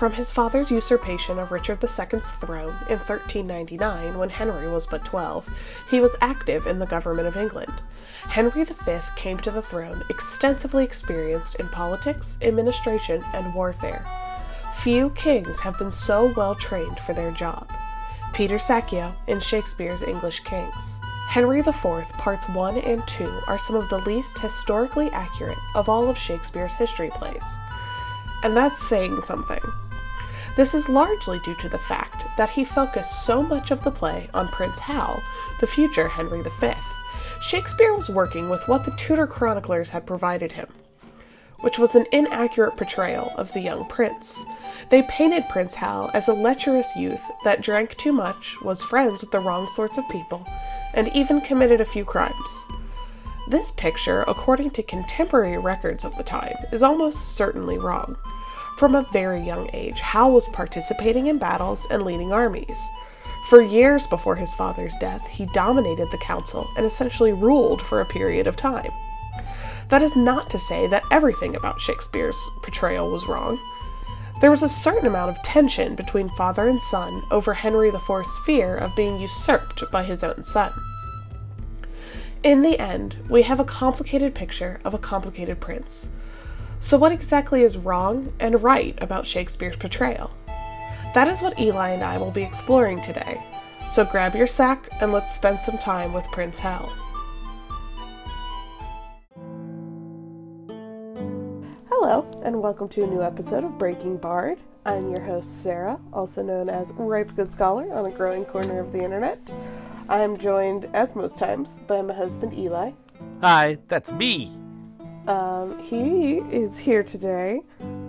From his father's usurpation of Richard II's throne in 1399, when Henry was but 12, he was active in the government of England. Henry V came to the throne extensively experienced in politics, administration, and warfare. Few kings have been so well trained for their job. Peter Saccio in Shakespeare's English Kings. Henry IV, parts 1 and 2, are some of the least historically accurate of all of Shakespeare's history plays. And that's saying something. This is largely due to the fact that he focused so much of the play on Prince Hal, the future Henry V. Shakespeare was working with what the Tudor chroniclers had provided him, which was an inaccurate portrayal of the young prince. They painted Prince Hal as a lecherous youth that drank too much, was friends with the wrong sorts of people, and even committed a few crimes. This picture, according to contemporary records of the time, is almost certainly wrong. From a very young age, Hal was participating in battles and leading armies. For years before his father's death, he dominated the council and essentially ruled for a period of time. That is not to say that everything about Shakespeare's portrayal was wrong. There was a certain amount of tension between father and son over Henry IV's fear of being usurped by his own son. In the end, we have a complicated picture of a complicated prince. So, what exactly is wrong and right about Shakespeare's portrayal? That is what Eli and I will be exploring today. So, grab your sack and let's spend some time with Prince Hal. Hello, and welcome to a new episode of Breaking Bard. I'm your host, Sarah, also known as Ripe Good Scholar on a growing corner of the internet. I am joined, as most times, by my husband Eli. Hi, that's me. Um, he is here today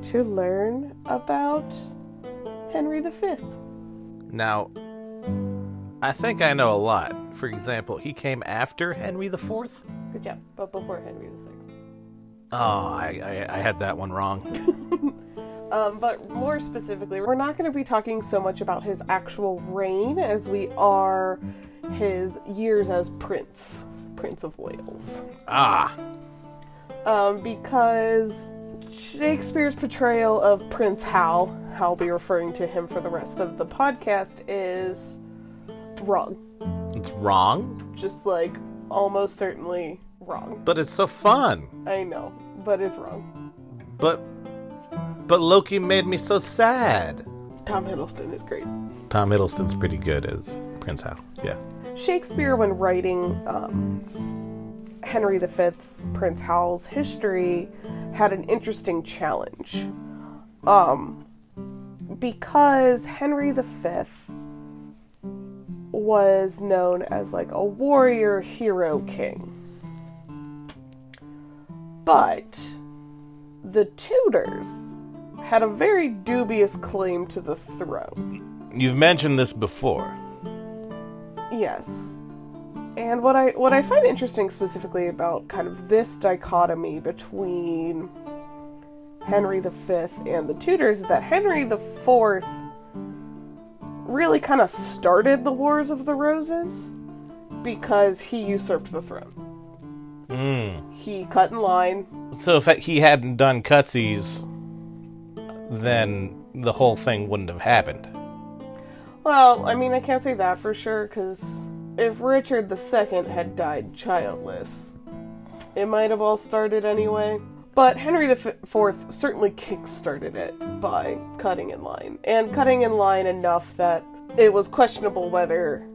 to learn about Henry V. Now, I think I know a lot. For example, he came after Henry IV. Good job, but before Henry VI. Oh, I, I, I had that one wrong. Um, but more specifically, we're not going to be talking so much about his actual reign as we are his years as prince, Prince of Wales. ah, Um, because Shakespeare's portrayal of Prince Hal, I'll be referring to him for the rest of the podcast, is wrong. it's wrong, Just like almost certainly wrong. but it's so fun. I know, but it's wrong. But but Loki made me so sad. Tom Hiddleston is great. Tom Hiddleston's pretty good as Prince Hal. Yeah. Shakespeare, when writing um, Henry V's Prince Hal's history, had an interesting challenge. Um, because Henry V was known as like a warrior hero king. But the Tudors had a very dubious claim to the throne. You've mentioned this before. Yes. And what I what I find interesting specifically about kind of this dichotomy between Henry V and the Tudors is that Henry IV really kind of started the Wars of the Roses because he usurped the throne. Mm. He cut in line. So if he hadn't done cutsies, then the whole thing wouldn't have happened. Well, I mean, I can't say that for sure because if Richard II had died childless, it might have all started anyway. But Henry IV certainly kick-started it by cutting in line, and cutting in line enough that it was questionable whether,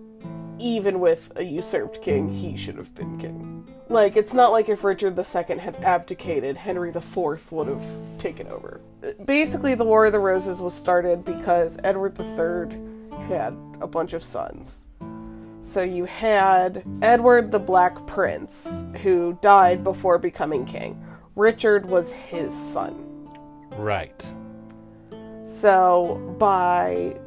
even with a usurped king, he should have been king. Like, it's not like if Richard II had abdicated, Henry IV would have taken over. Basically, the War of the Roses was started because Edward III had a bunch of sons. So you had Edward the Black Prince, who died before becoming king. Richard was his son. Right. So by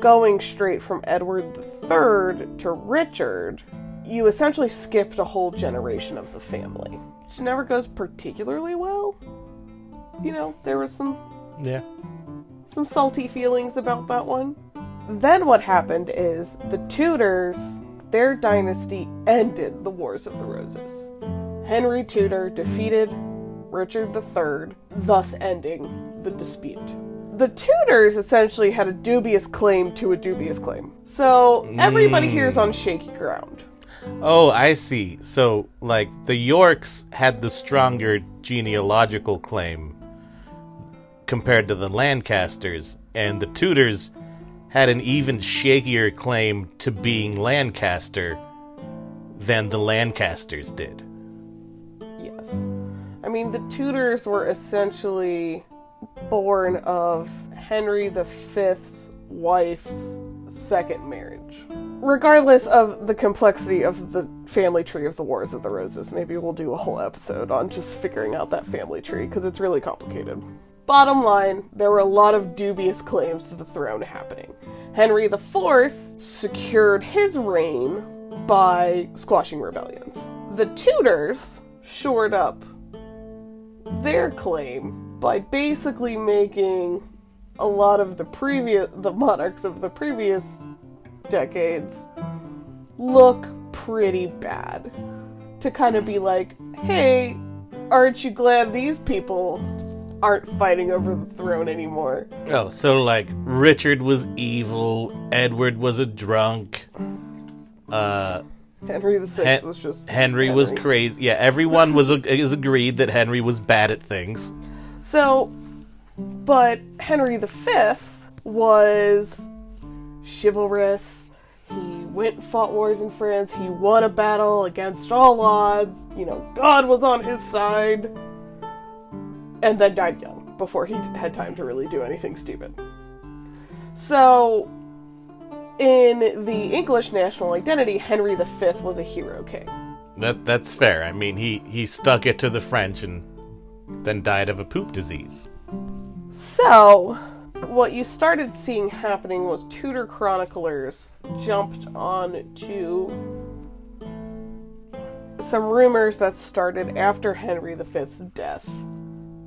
going straight from Edward III to Richard, you essentially skipped a whole generation of the family. Which never goes particularly well. You know, there was some Yeah. some salty feelings about that one. Then what happened is the Tudors, their dynasty ended the Wars of the Roses. Henry Tudor defeated Richard III, thus ending the dispute. the Tudors essentially had a dubious claim to a dubious claim. So everybody here's on shaky ground. Oh, I see. So, like, the Yorks had the stronger genealogical claim compared to the Lancasters, and the Tudors had an even shakier claim to being Lancaster than the Lancasters did. Yes. I mean, the Tudors were essentially born of Henry V's wife's second marriage. Regardless of the complexity of the family tree of the Wars of the Roses, maybe we'll do a whole episode on just figuring out that family tree because it's really complicated. Bottom line, there were a lot of dubious claims to the throne happening. Henry IV secured his reign by squashing rebellions. The Tudors shored up their claim by basically making a lot of the previous the monarchs of the previous decades look pretty bad to kind of be like hey aren't you glad these people aren't fighting over the throne anymore Oh, so like Richard was evil, Edward was a drunk, uh, henry the Sixth Hen- was just Henry was crazy. Yeah, everyone was is agreed that Henry was bad at things. So, but Henry the Fifth was chivalrous. He went and fought wars in France. He won a battle against all odds. You know, God was on his side. And then died young before he had time to really do anything stupid. So, in the English national identity, Henry V was a hero king. That that's fair. I mean, he he stuck it to the French and then died of a poop disease. So, what you started seeing happening was Tudor chroniclers jumped on to some rumors that started after Henry V's death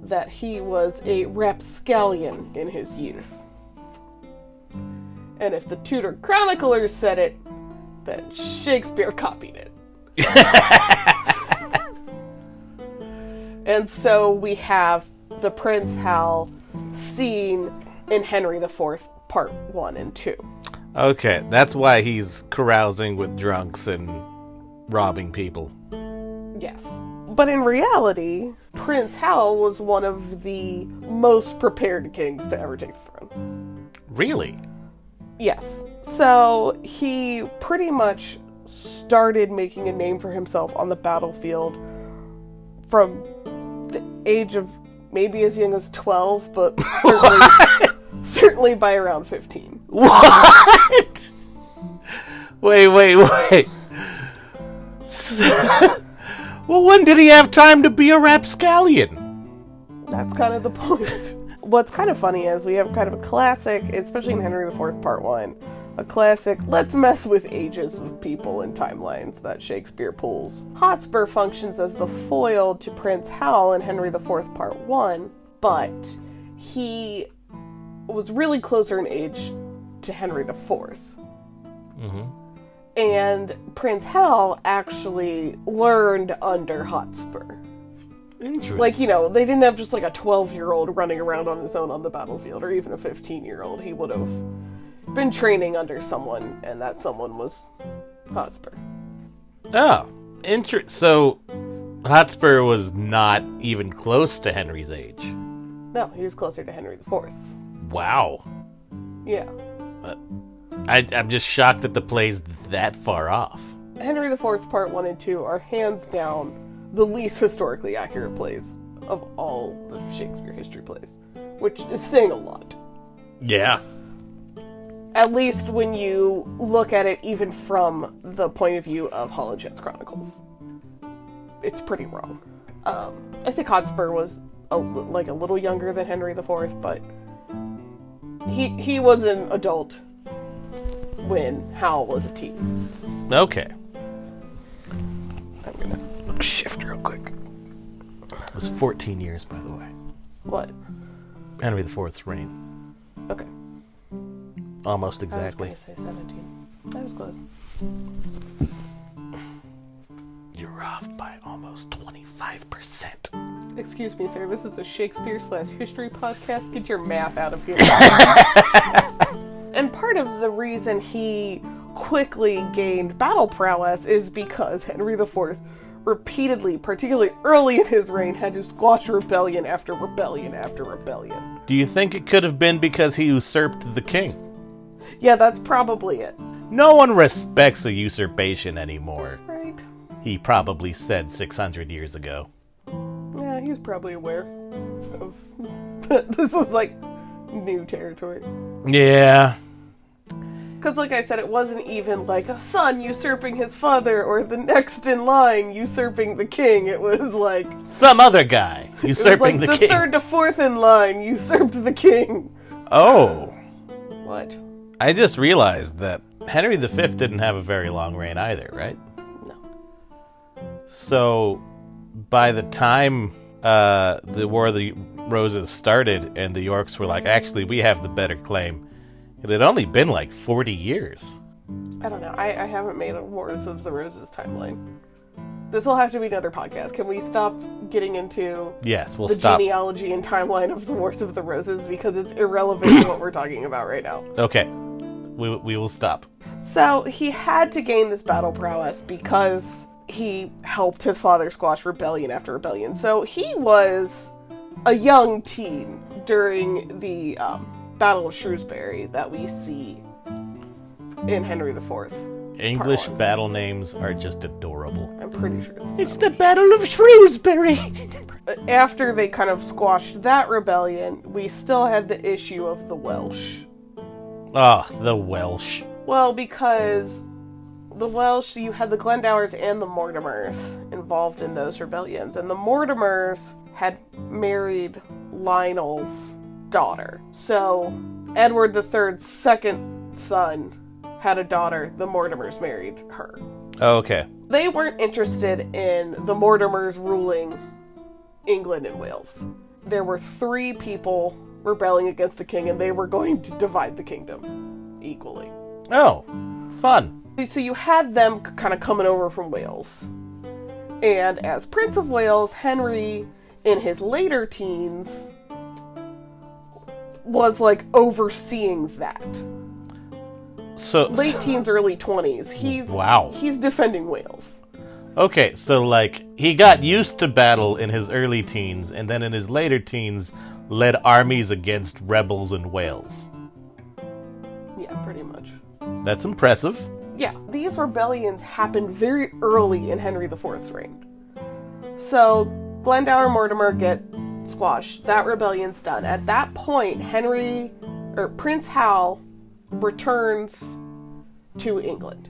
that he was a rapscallion in his youth. And if the Tudor chroniclers said it, then Shakespeare copied it. and so we have the Prince Hal scene in Henry IV, Part 1 and 2. Okay, that's why he's carousing with drunks and robbing people. Yes. But in reality, Prince Hal was one of the most prepared kings to ever take the throne. Really? Yes. So he pretty much started making a name for himself on the battlefield from the age of maybe as young as 12, but certainly, certainly by around 15. What? wait, wait, wait. well, when did he have time to be a rapscallion? That's kind of the point. What's kind of funny is we have kind of a classic, especially in Henry IV Part 1, a classic let's mess with ages of people and timelines that Shakespeare pulls. Hotspur functions as the foil to Prince Hal in Henry IV Part 1, but he was really closer in age to Henry IV. Mm-hmm. And Prince Hal actually learned under Hotspur. Interesting. Like, you know, they didn't have just like a 12 year old running around on his own on the battlefield, or even a 15 year old. He would have been training under someone, and that someone was Hotspur. oh, inter- So Hotspur was not even close to Henry's age. No, he was closer to Henry IV's. Wow. Yeah. Uh, I, I'm just shocked that the play's that far off. Henry IV's Part 1 and 2 are hands down the least historically accurate plays of all the Shakespeare history plays, which is saying a lot. Yeah. At least when you look at it even from the point of view of Holinshed's Chronicles. It's pretty wrong. Um, I think Hotspur was a, like a little younger than Henry IV, but he he was an adult when Hal was a teen. Okay. I'm gonna shift real quick. It was 14 years, by the way. What? Henry IV's reign. Okay. Almost I was exactly. gonna say 17. That was close. You're off by almost 25%. Excuse me, sir. This is a Shakespeare slash history podcast. Get your math out of here. and part of the reason he quickly gained battle prowess is because Henry IV repeatedly, particularly early in his reign, had to squash rebellion after rebellion after rebellion. Do you think it could have been because he usurped the king? Yeah, that's probably it. No one respects a usurpation anymore. Right. He probably said 600 years ago. Yeah, he was probably aware of that. this was like new territory. Yeah. Because, like I said, it wasn't even like a son usurping his father or the next in line usurping the king. It was like Some other guy it was usurping like the, the king. third to fourth in line usurped the king. Oh. What? I just realized that Henry V didn't have a very long reign either, right? No. So, by the time uh, the War of the Roses started and the Yorks were like, actually, we have the better claim, it had only been like 40 years. I don't know. I, I haven't made a Wars of the Roses timeline. This will have to be another podcast. Can we stop getting into Yes, we'll the stop. genealogy and timeline of the Wars of the Roses because it's irrelevant to what we're talking about right now? Okay. We, we will stop. So he had to gain this battle prowess because he helped his father squash rebellion after rebellion. So he was a young teen during the um, Battle of Shrewsbury that we see in Henry IV. English one. battle names are just adorable. I'm pretty sure it's It's the Battle of Shrewsbury! after they kind of squashed that rebellion, we still had the issue of the Welsh. Ah, the Welsh. Well, because the Welsh, you had the Glendowers and the Mortimers involved in those rebellions, and the Mortimers had married Lionel's daughter. So Edward III's second son had a daughter. The Mortimers married her. Oh, okay. They weren't interested in the Mortimers ruling England and Wales. There were three people rebelling against the king, and they were going to divide the kingdom equally. Oh, fun. So you had them kind of coming over from Wales. And as Prince of Wales, Henry, in his later teens, was like overseeing that. So, Late teens, early 20s. He's Wow. He's defending Wales. Okay, so like he got used to battle in his early teens, and then in his later teens led armies against rebels in Wales. Yeah, pretty much. That's impressive. Yeah, these rebellions happened very early in Henry IV's reign. So Glendower Mortimer get squashed. That rebellion's done. At that point, Henry or Prince Hal returns to England,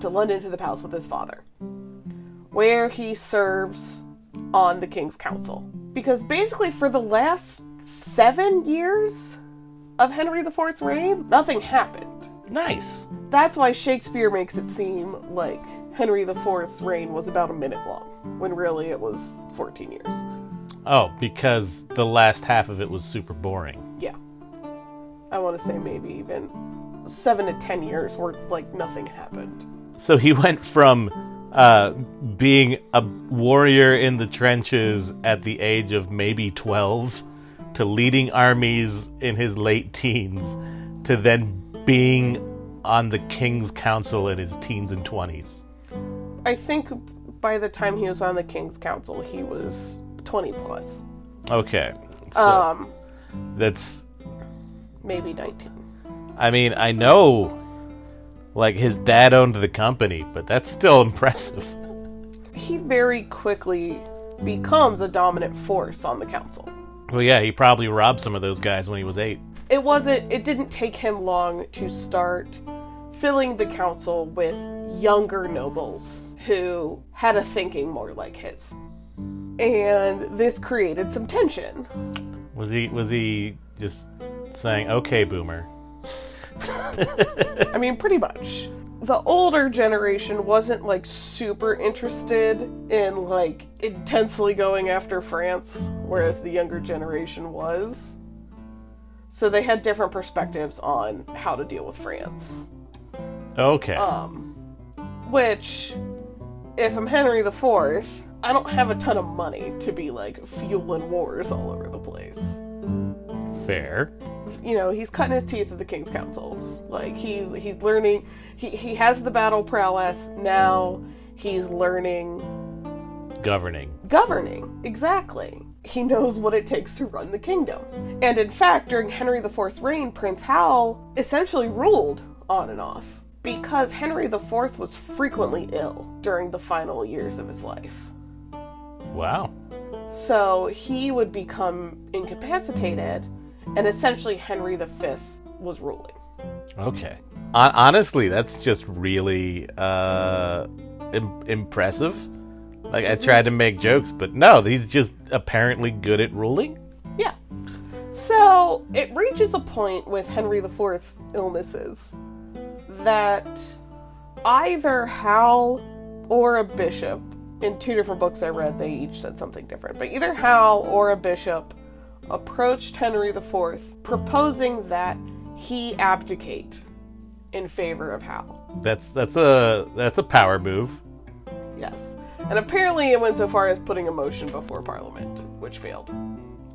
to London to the palace with his father, where he serves on the King's Council. Because basically, for the last seven years of Henry IV's reign, nothing happened. Nice. That's why Shakespeare makes it seem like Henry IV's reign was about a minute long, when really it was 14 years. Oh, because the last half of it was super boring. Yeah. I want to say maybe even seven to ten years where like nothing happened. So he went from uh, being a warrior in the trenches at the age of maybe 12 to leading armies in his late teens to then being on the king's council in his teens and 20s. I think by the time he was on the King's Council, he was 20 plus. Okay. So Um, that's maybe 19. I mean, I know like his dad owned the company, but that's still impressive. He very quickly becomes a dominant force on the council. Well, yeah, he probably robbed some of those guys when he was 8. it wasn't it didn't take him long to start filling the council with younger nobles who had a thinking more like his and this created some tension Was he was he just saying, "Okay, boomer." i mean pretty much the older generation wasn't like super interested in like intensely going after france whereas the younger generation was so they had different perspectives on how to deal with france Okay. Um, which, if I'm Henry IV, I don't have a ton of money to be like fueling wars all over the place. Fair. You know, he's cutting his teeth at the King's Council. Like he's he's learning he, he has the battle prowess, now he's learning Governing. governing. Exactly. He knows what it takes to run the kingdom. And in fact, during Henry IV's reign, Prince Hal essentially ruled on and off because Henry IV was frequently ill during the final years of his life. Wow. So he would become incapacitated, and essentially Henry V was ruling. Okay. Honestly, that's just really uh, Im- impressive. Like I tried to make jokes, but no, he's just apparently good at ruling. Yeah. So it reaches a point with Henry IV's illnesses that either Hal or a bishop, in two different books I read, they each said something different, but either Hal or a bishop approached Henry IV proposing that he abdicate in favor of Hal. That's that's a that's a power move. Yes. And apparently it went so far as putting a motion before Parliament, which failed.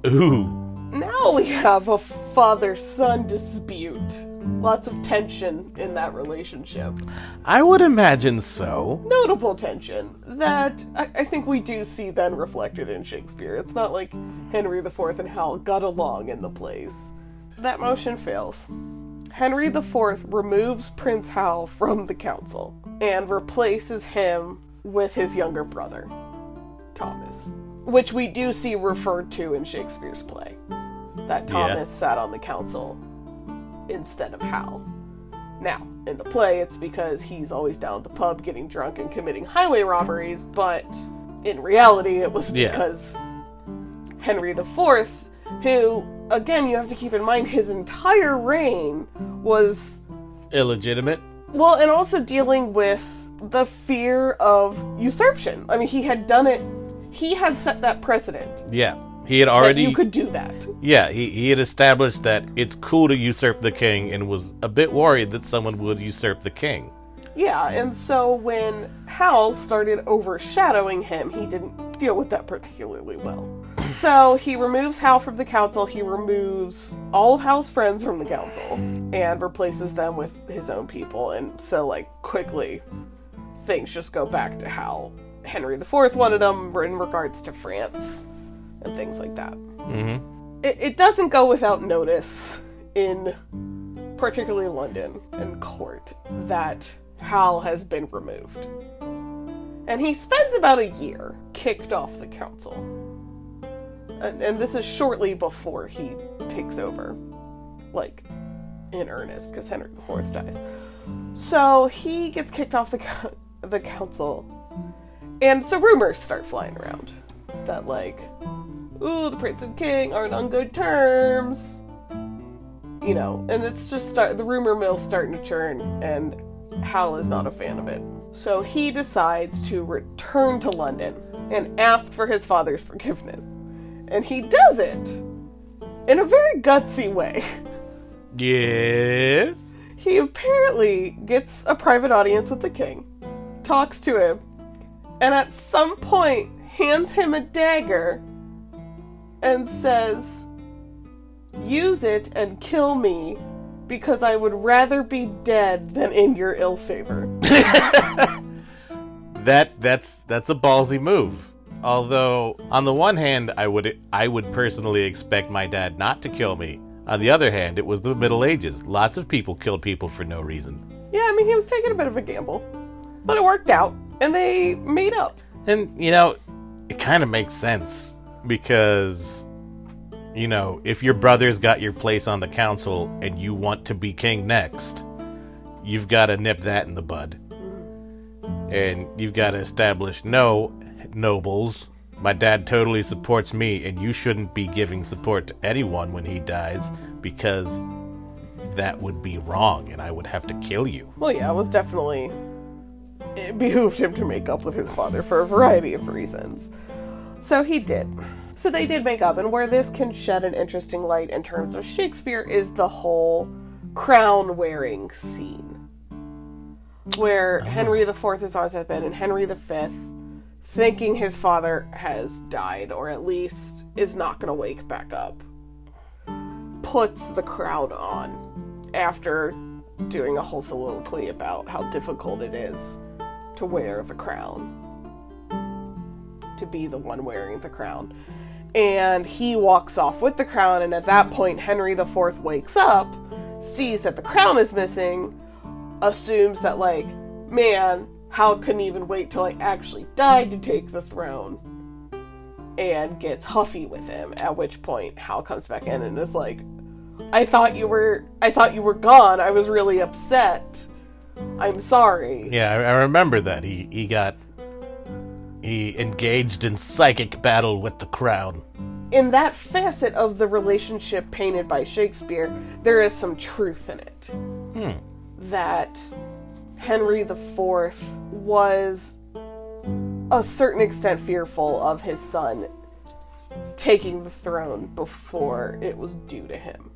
Ooh. Now we have a father son dispute. Lots of tension in that relationship. I would imagine so. Notable tension that I, I think we do see then reflected in Shakespeare. It's not like Henry IV and Hal got along in the plays. That motion fails. Henry IV removes Prince Hal from the council and replaces him with his younger brother, Thomas, which we do see referred to in Shakespeare's play. That Thomas sat on the council instead of Hal. Now, in the play, it's because he's always down at the pub getting drunk and committing highway robberies, but in reality, it was Yeah. because Henry IV, who, again, you have to keep in mind, his entire reign was Illegitimate. well, and also dealing with the fear of usurpation. I mean, he had done it. He had set that precedent Yeah. He had that already you could do that. Yeah, he, he had established that it's cool to usurp the king and was a bit worried that someone would usurp the king. Yeah, and so when Hal started overshadowing him, he didn't deal with that particularly well. So he removes Hal from the council, he removes all of Hal's friends from the council, and replaces them with his own people. And so, like, quickly, things just go back to how Henry IV wanted them in regards to France and things like that. Mm-hmm. It, it doesn't go without notice in particularly London and court that Hal has been removed. And he spends about a year kicked off the council. And, and this is shortly before he takes over, like in earnest, because Henry IV dies. So he gets kicked off the, the council. And so rumors start flying around that, like, ooh, the prince and king aren't on good terms. You know, and it's just start the rumor mill's starting to churn, and Hal is not a fan of it. So he decides to return to London and ask for his father's forgiveness. And he does it in a very gutsy way. Yes. He apparently gets a private audience with the king, talks to him, and at some point hands him a dagger and says, Use it and kill me because I would rather be dead than in your ill favor. That that's that's a ballsy move. Although on the one hand, I would I would personally expect my dad not to kill me. On the other hand, it was the Middle Ages. Lots of people killed people for no reason. Yeah, I mean, he was taking a bit of a gamble, but it worked out, and they made up. And you know, it kind of makes sense because you know, if your brother's got your place on the council and you want to be king next, you've got to nip that in the bud. And you've got to establish no nobles. My dad totally supports me, and you shouldn't be giving support to anyone when he dies because that would be wrong, and I would have to kill you. Well, yeah, it was definitely. It behooved him to make up with his father for a variety of reasons. So he did. So they did make up, and where this can shed an interesting light in terms of Shakespeare is the whole crown wearing scene. Where oh. Henry IV is always been, and Henry V thinking his father has died, or at least is not going to wake back up, puts the crown on after doing a whole soliloquy about how difficult it is to wear the crown, to be the one wearing the crown. And he walks off with the crown, and at that point, Henry IV wakes up, sees that the crown is missing, assumes that, like, man, Hal couldn't even wait till I actually died to take the throne, and gets huffy with him. At which point, Hal comes back in and is like, I thought you were I thought you were gone. I was really upset. I'm sorry. Yeah, I, I remember that. He he got he engaged in psychic battle with the crown. In that facet of the relationship painted by Shakespeare, there is some truth in it. Hmm. That Henry IV was a certain extent fearful of his son taking the throne before it was due to him.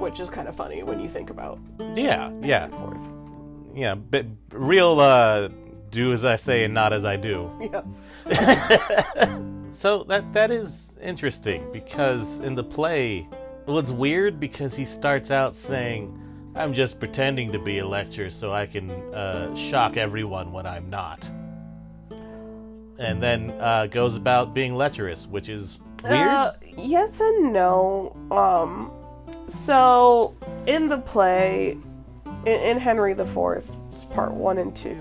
Which is kind of funny when you think about Yeah, yeah, fourth. yeah. But real uh, do as I say and not as I do. Yeah. So that that is interesting because in the play, well, it's weird because he starts out saying, "I'm just pretending to be a lecturer so I can uh, shock everyone when I'm not," and then uh, goes about being lecherous, which is weird. Uh, yes and no. Um, so in the play, in, in Henry IV, part one and two,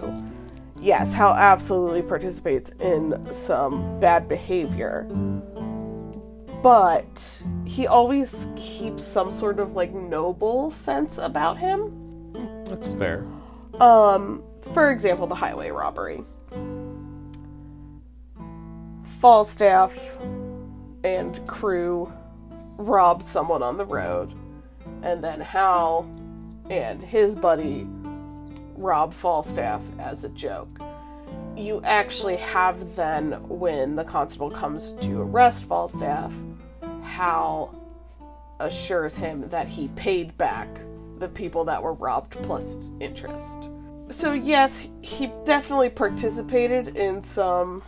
yes, Hal absolutely participates in some bad behavior, but he always keeps some sort of like noble sense about him. That's fair. Um, for example, the highway robbery. Falstaff and crew robbed someone on the road, and then Hal and his buddy rob Falstaff as a joke. You actually have then, when the constable comes to arrest Falstaff, Hal assures him that he paid back the people that were robbed plus interest. So, yes, he definitely participated in some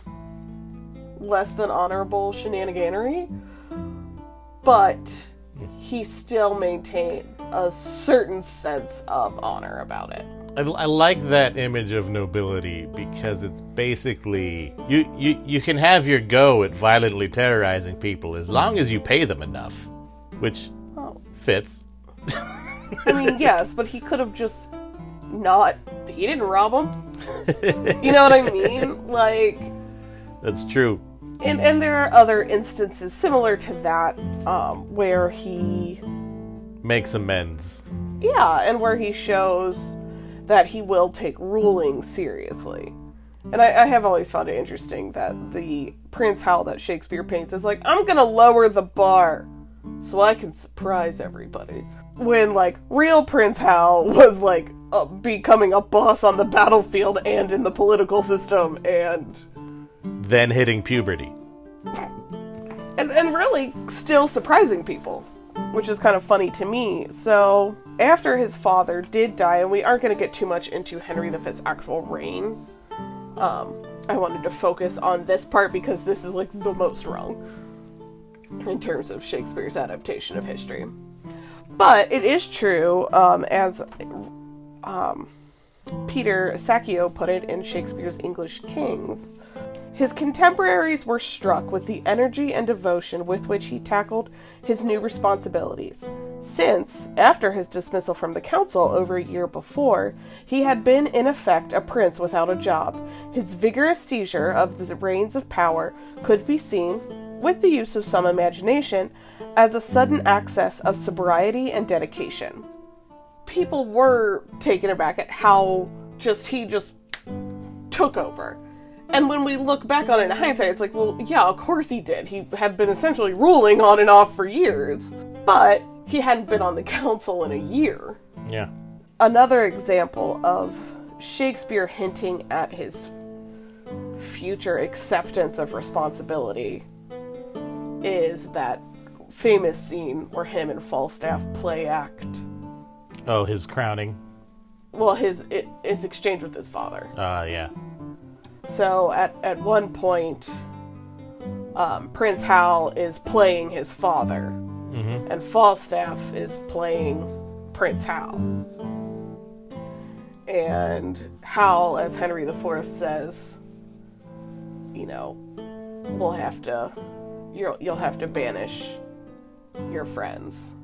less than honorable shenaniganery, but he still maintained a certain sense of honor about it. I, I like that image of nobility because it's basically you, you you can have your go at violently terrorizing people as long as you pay them enough, which Oh. fits. I mean, yes, but he could have just not. He didn't rob them. You know what I mean? Like, That's true. And and there are other instances similar to that, um, where he, Makes amends. yeah, and where he shows that he will take ruling seriously. And I, I have always found it interesting that the Prince Hal that Shakespeare paints is like, I'm gonna lower the bar so I can surprise everybody. When, like, real Prince Hal was, like, uh, becoming a boss on the battlefield and in the political system and Then hitting puberty. and, and really still surprising people, which is kind of funny to me. So, after his father did die, and we aren't going to get too much into Henry V's actual reign, um, I wanted to focus on this part because this is like the most wrong in terms of Shakespeare's adaptation of history. But it is true, um, as um, Peter Saccio put it in Shakespeare's English Kings. His contemporaries were struck with the energy and devotion with which he tackled his new responsibilities, since, after his dismissal from the council over a year before, he had been in effect a prince without a job. His vigorous seizure of the reins of power could be seen, with the use of some imagination, as a sudden access of sobriety and dedication people were taken aback at how just he just took over. And when we look back on it in hindsight, it's like, well, yeah, of course he did. He had been essentially ruling on and off for years, but he hadn't been on the council in a year. Yeah. Another example of Shakespeare hinting at his future acceptance of responsibility is that famous scene where him and Falstaff play act Oh, his crowning. well his it, his exchange with his father Uh, yeah. So at, at one point, um, Prince Hal is playing his father, and Falstaff is playing Prince Hal. And Hal, as Henry IV says, you know, we'll have to, you'll, you'll have to banish your friends.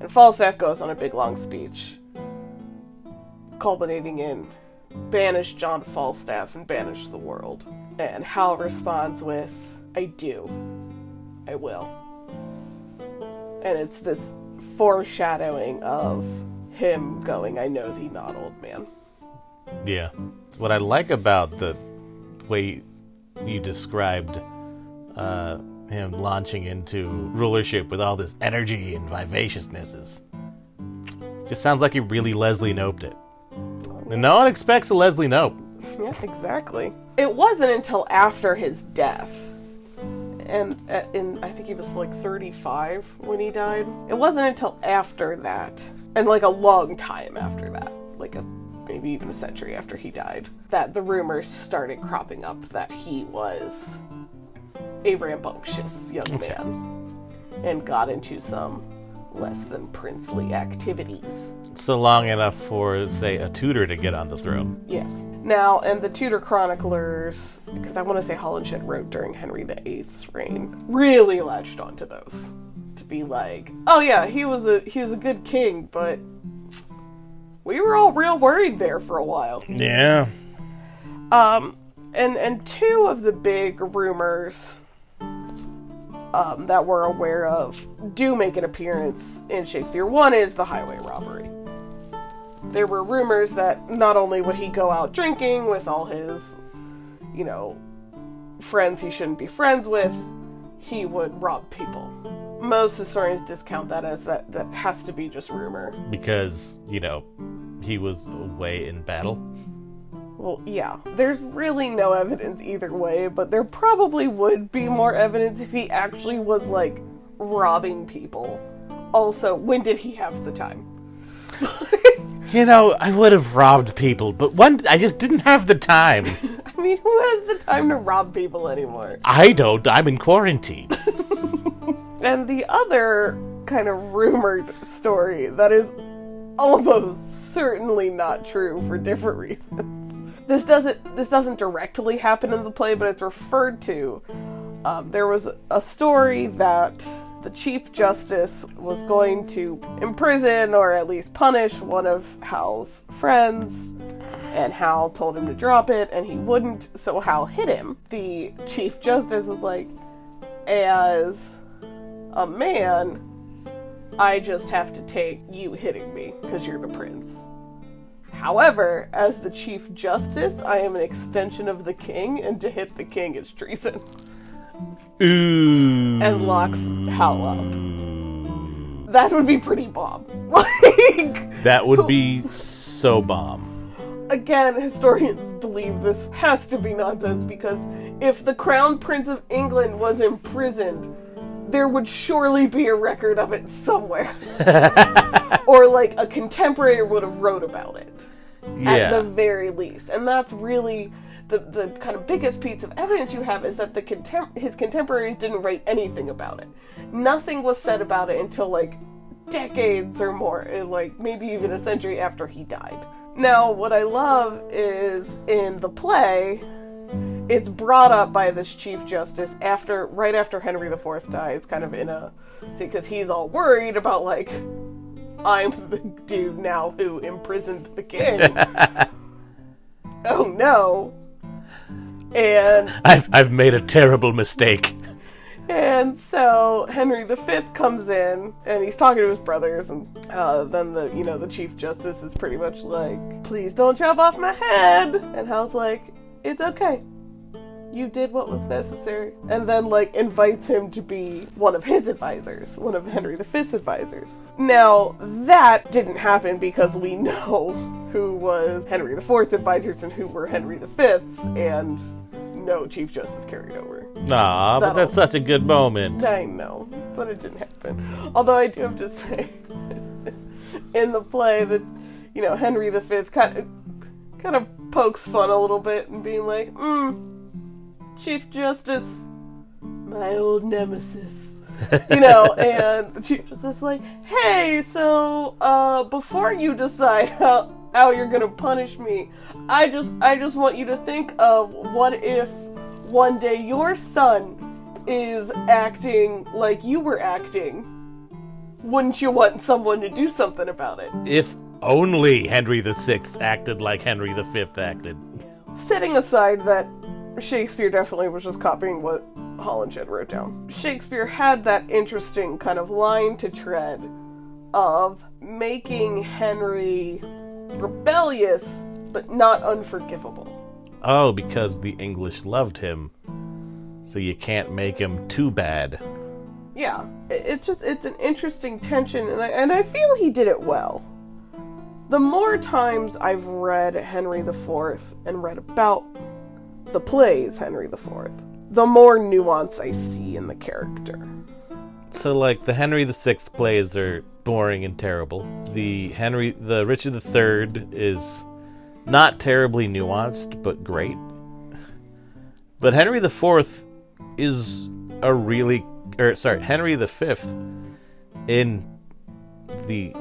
And Falstaff goes on a big long speech, culminating in banish John Falstaff and banish the world. And Hal responds with, I do. I will. And it's this foreshadowing of him going, I know thee not, old man. Yeah. What I like about the way you described uh, him launching into rulership with all this energy and vivaciousness is just sounds like he really Leslie Knoped it. And no one expects a Leslie Knope. Yeah, exactly. It wasn't until after his death, and at, in I think he was like 35 when he died. It wasn't until after that, and like a long time after that, like a maybe even a century after he died, that the rumors started cropping up that he was a rambunctious young man and got into some less than princely activities. So long enough for, say, a Tudor to get on the throne. Yes. Now, and the Tudor chroniclers, because I want to say Holinshed wrote during Henry VIII's reign, really latched onto those to be like, oh yeah, he was a he was a good king, but we were all real worried there for a while. Yeah. Um, and and two of the big rumors um, that we're aware of do make an appearance in Shakespeare. One is the highway robbery. There were rumors that not only would he go out drinking with all his, you know, friends he shouldn't be friends with, he would rob people. Most historians discount that as that that has to be just rumor. Because, you know, he was away in battle. Well, yeah, there's really no evidence either way, but there probably would be more evidence if he actually was like robbing people. Also, when did he have the time? You know, I would have robbed people, but one, I just didn't have the time. I mean, who has the time to rob people anymore? I don't. I'm in quarantine. And the other kind of rumored story that is almost certainly not true for different reasons. This doesn't this doesn't directly happen in the play, but it's referred to. Um, there was a story that the chief justice was going to imprison or at least punish one of Hal's friends. And Hal told him to drop it, and he wouldn't, so Hal hit him. The Chief Justice was like, As a man, I just have to take you hitting me because you're the prince. However, as the Chief Justice, I am an extension of the king, and to hit the king is treason. Ooh. And locks Hal up. That would be pretty bomb. Like, That would be so bomb. again, historians believe this has to be nonsense because if the Crown Prince of England was imprisoned, there would surely be a record of it somewhere. or like a contemporary would have wrote about it at the very least. And that's really the, the kind of biggest piece of evidence you have is that the contem- his contemporaries didn't write anything about it. Nothing was said about it until like decades or more, eh, like maybe even a century after he died. Now, what I love is in the play, it's brought up by this chief justice after right after Henry IV dies, kind of in a because he's all worried about like I'm the dude now who imprisoned the king. oh no. And I've, I've made a terrible mistake. and so Henry V comes in and he's talking to his brothers and uh, then the you know the chief justice is pretty much like please don't chop off my head and Hal's like it's okay you did what was necessary and then like invites him to be one of his advisors one of henry v's advisors now that didn't happen because we know who was henry iv's advisors and who were henry v's and no chief justice carried over Nah, but that's such a good moment. I know, but it didn't happen. Although I do have to say, in the play that you know Henry V kind of kind of pokes fun a little bit and being like, hmm, Chief Justice, my old nemesis. you know, and the Chief Justice is like, hey, so uh, before you decide how how you're gonna punish me, I just I just want you to think of what if one day your son is acting like you were acting. Wouldn't you want someone to do something about it? If only Henry VI acted like Henry V acted. Setting aside that Shakespeare definitely was just copying what Holinshed wrote down. Shakespeare had that interesting kind of line to tread of making Henry rebellious but not unforgivable. Oh, because the English loved him. So you can't make him too bad. Yeah, it's just it's an interesting tension and I, and I feel he did it well. The more times I've read Henry IV and read about the plays Henry IV, the more nuance I see in the character. So like the Henry VI plays are boring and terrible. The Henry the Richard III is not terribly nuanced but great. But Henry IV is a really or sorry, Henry V in the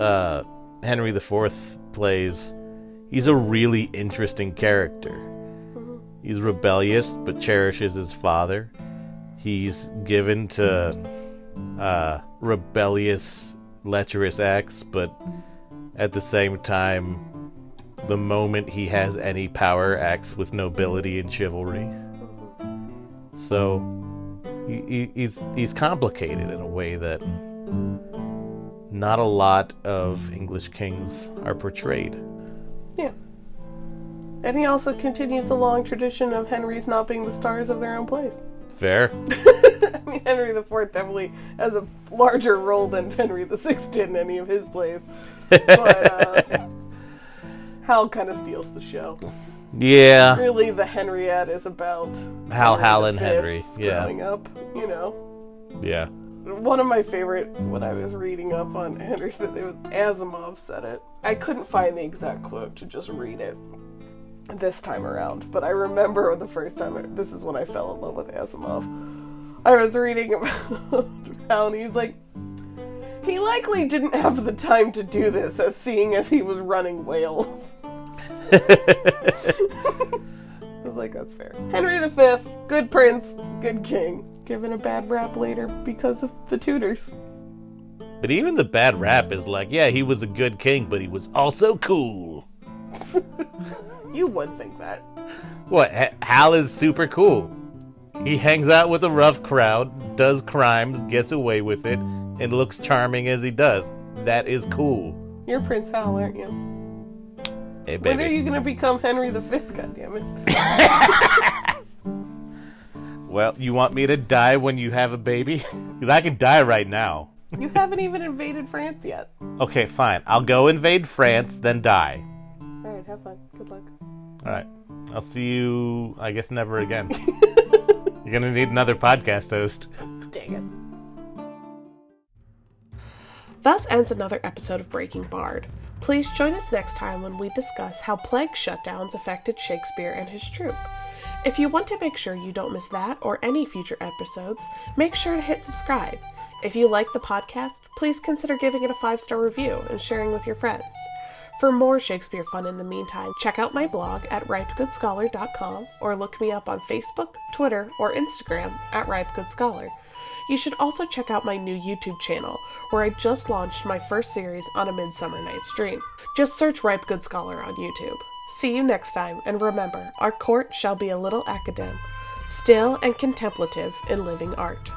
uh Henry IV plays he's a really interesting character. He's rebellious but cherishes his father. He's given to uh, rebellious, lecherous acts, but at the same time, the moment he has any power, acts with nobility and chivalry. So he, he, he's he's complicated in a way that not a lot of English kings are portrayed. Yeah. And he also continues the long tradition of Henrys not being the stars of their own plays. Fair. I mean, Henry IV definitely has a larger role than Henry VI did in any of his plays. But uh, Hal kind of steals the show. Yeah. Really, the Henriad is about Hal, Hal, and Henry. Yeah. growing up. You know, Yeah. One of my favorite when I was reading up on Henry V, it was Asimov said it. I couldn't find the exact quote to just read it this time around, but I remember the first time. I, this is when I fell in love with Asimov. I was reading about how and he's like, he likely didn't have the time to do this, as seeing as he was running Wales. I was like, that's fair. Henry V, good prince, good king, given a bad rap later because of the Tudors. But even the bad rap is like, yeah, he was a good king, but he was also cool. You would think that. What? Hal is super cool. He hangs out with a rough crowd, does crimes, gets away with it, and looks charming as he does. That is cool. You're Prince Hal, aren't you? Hey, baby. When are you gonna become Henry V? Goddammit. Well, you want me to die when you have a baby? Because I can die right now. You haven't even invaded France yet. Okay, fine. I'll go invade France, then die. Alright, have fun. Good luck. Alright. I'll see you, I guess, never again. You're gonna need another podcast host. Dang it. Thus ends another episode of Breaking Bard. Please join us next time when we discuss how plague shutdowns affected Shakespeare and his troupe. If you want to make sure you don't miss that or any future episodes, make sure to hit subscribe. If you like the podcast, please consider giving it a five star review and sharing with your friends. For more Shakespeare fun in the meantime, check out my blog at ripegoodscholar.com or look me up on Facebook, Twitter, or Instagram at ripegoodscholar. You should also check out my new YouTube channel, where I just launched my first series on A Midsummer Night's Dream. Just search Ripe Good Scholar on YouTube. See you next time, and remember, our court shall be a little Academe, still and contemplative in living art.